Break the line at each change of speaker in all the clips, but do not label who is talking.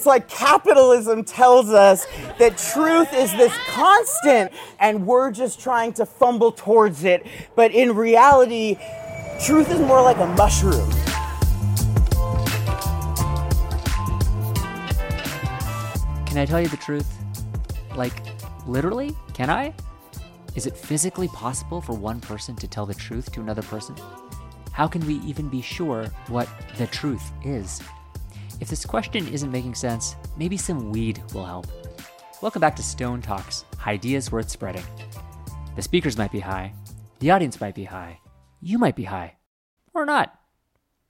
It's like capitalism tells us that truth is this constant and we're just trying to fumble towards it. But in reality, truth is more like a mushroom.
Can I tell you the truth? Like, literally? Can I? Is it physically possible for one person to tell the truth to another person? How can we even be sure what the truth is? If this question isn't making sense, maybe some weed will help. Welcome back to sTonED Talks Ideas Worth Spreading. The speakers might be high, the audience might be high, you might be high, or not.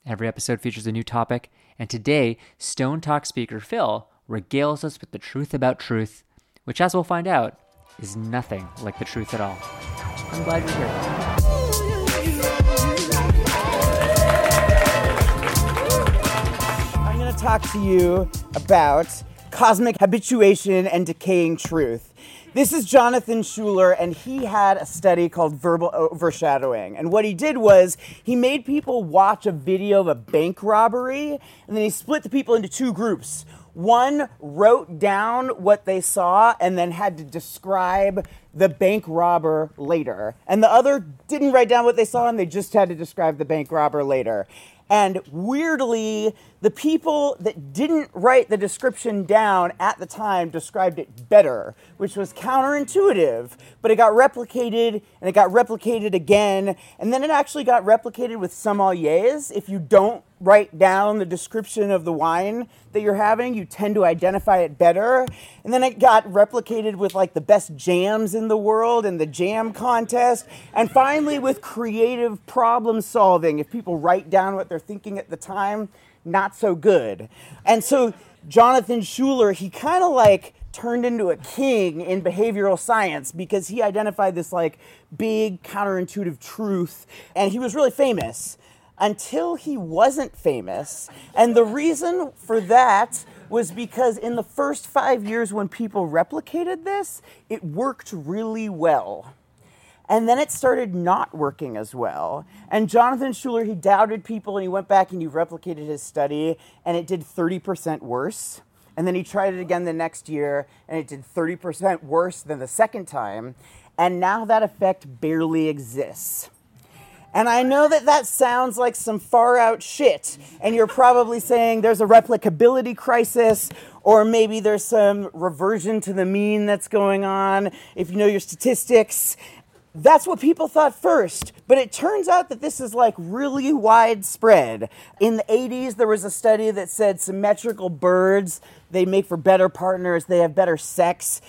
Every episode features a new topic, and today, sTonED Talk speaker Phil regales us with the truth about truth, which, as we'll find out, is nothing like the truth at all. I'm glad you're here.
Talk to you about cosmic habituation and decaying truth. This is Jonathan Schooler, and he had a study called verbal overshadowing. And what he did was he made people watch a video of a bank robbery, and then he split the people into two groups. One wrote down what they saw and then had to describe the bank robber later. And the other didn't write down what they saw and they just had to describe the bank robber later. And weirdly, the people that didn't write the description down at the time described it better, which was counterintuitive. But it got replicated and it got replicated again. And then it actually got replicated with sommeliers. If you don't write down the description of the wine that you're having, you tend to identify it better. And then it got replicated with like the best jams in the world and the jam contest. And finally, with creative problem solving. If people write down what they're thinking at the time, not so good. And so Jonathan Schooler, he kind of like turned into a king in behavioral science because he identified this like big counterintuitive truth and he was really famous until he wasn't famous. And the reason for that was because in the first five years when people replicated this, it worked really well. And then it started not working as well. And Jonathan Schooler, he doubted people and he went back and he replicated his study and it did 30% worse. And then he tried it again the next year and it did 30% worse than the second time. And now that effect barely exists. And I know that that sounds like some far out shit. And you're probably saying there's a replicability crisis, or maybe there's some reversion to the mean that's going on. If you know your statistics, that's what people thought first. But it turns out that this is like really widespread. In the 80s, there was a study that said symmetrical birds, they make for better partners, they have better sex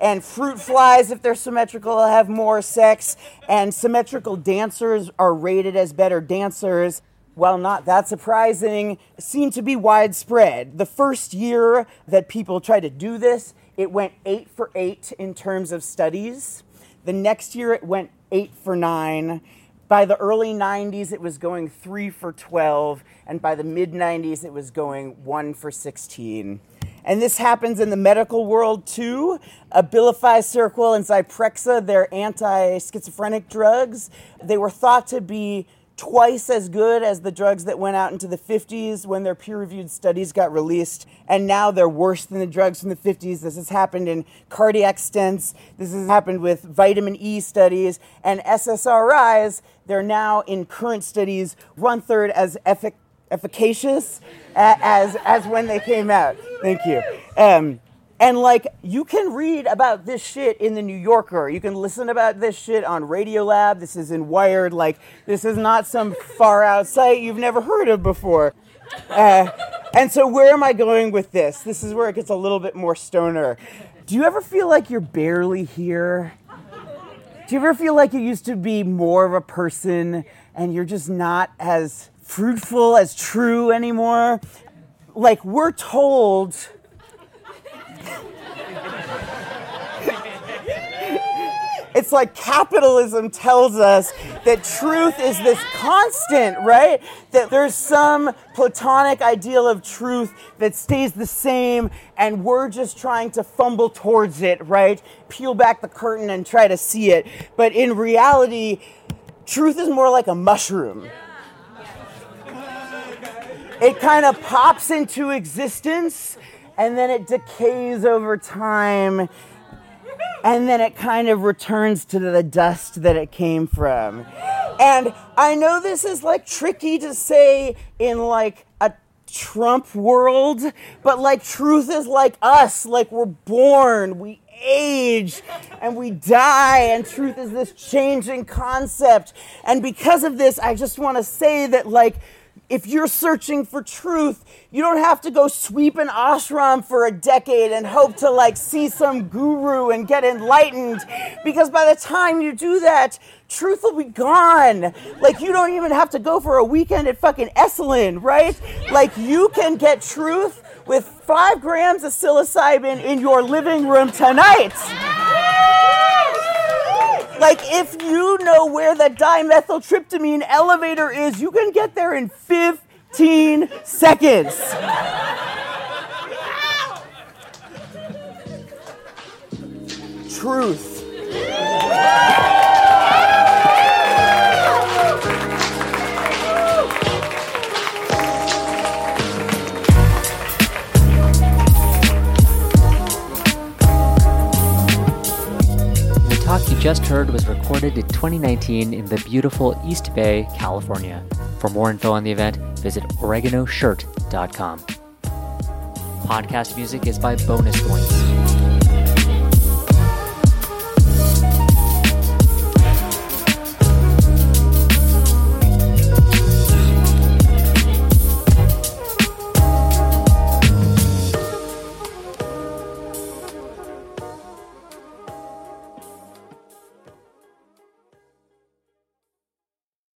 and fruit flies, if they're symmetrical, have more sex, and symmetrical dancers are rated as better dancers. well, not that surprising, seem to be widespread. The first year that people tried to do this, it went eight for eight in terms of studies. The next year, it went eight for nine. By the early 90s, it was going three for 12. And by the mid 90s, it was going one for 16. And this happens in the medical world too. Abilify, Seroquel, and Zyprexa, they're anti schizophrenic drugs. They were thought to be twice as good as the drugs that went out into the 50s when their peer reviewed studies got released. And now they're worse than the drugs from the 50s. This has happened in cardiac stents. This has happened with vitamin E studies. And SSRIs, they're now in current studies one third as efficacious efficacious as as when they came out. Thank you. Um, and like you can read about this shit in the New Yorker. You can listen about this shit on Radiolab. This is in Wired. Like this is not some far out site you've never heard of before. Uh, and so where am I going with this? This is where it gets a little bit more stoner. Do you ever feel like you're barely here? Do you ever feel like you used to be more of a person and you're just not as fruitful as true anymore. Like, we're told. It's like capitalism tells us that truth is this constant, right? That there's some platonic ideal of truth that stays the same, and we're just trying to fumble towards it, right? Peel back the curtain and try to see it. But in reality, truth is more like a mushroom it kind of pops into existence and then it decays over time, and then it kind of returns to the dust that it came from. And I know this is like tricky to say in like a Trump world, but like truth is like us, like we're born, we age and we die, and truth is this changing concept. And because of this, I just want to say that, like, if you're searching for truth, you don't have to go sweep an ashram for a decade and hope to like see some guru and get enlightened. Because by the time you do that, truth will be gone. Like you don't even have to go for a weekend at fucking Esalen, right? Like you can get truth with five grams of psilocybin in your living room tonight. Like, if you know where the dimethyltryptamine elevator is, you can get there in 15 seconds. Truth.
Just heard was recorded in 2019 in the beautiful East Bay, California. For more info on the event, visit oreganoShirt.com. Podcast music is by Bonus Points.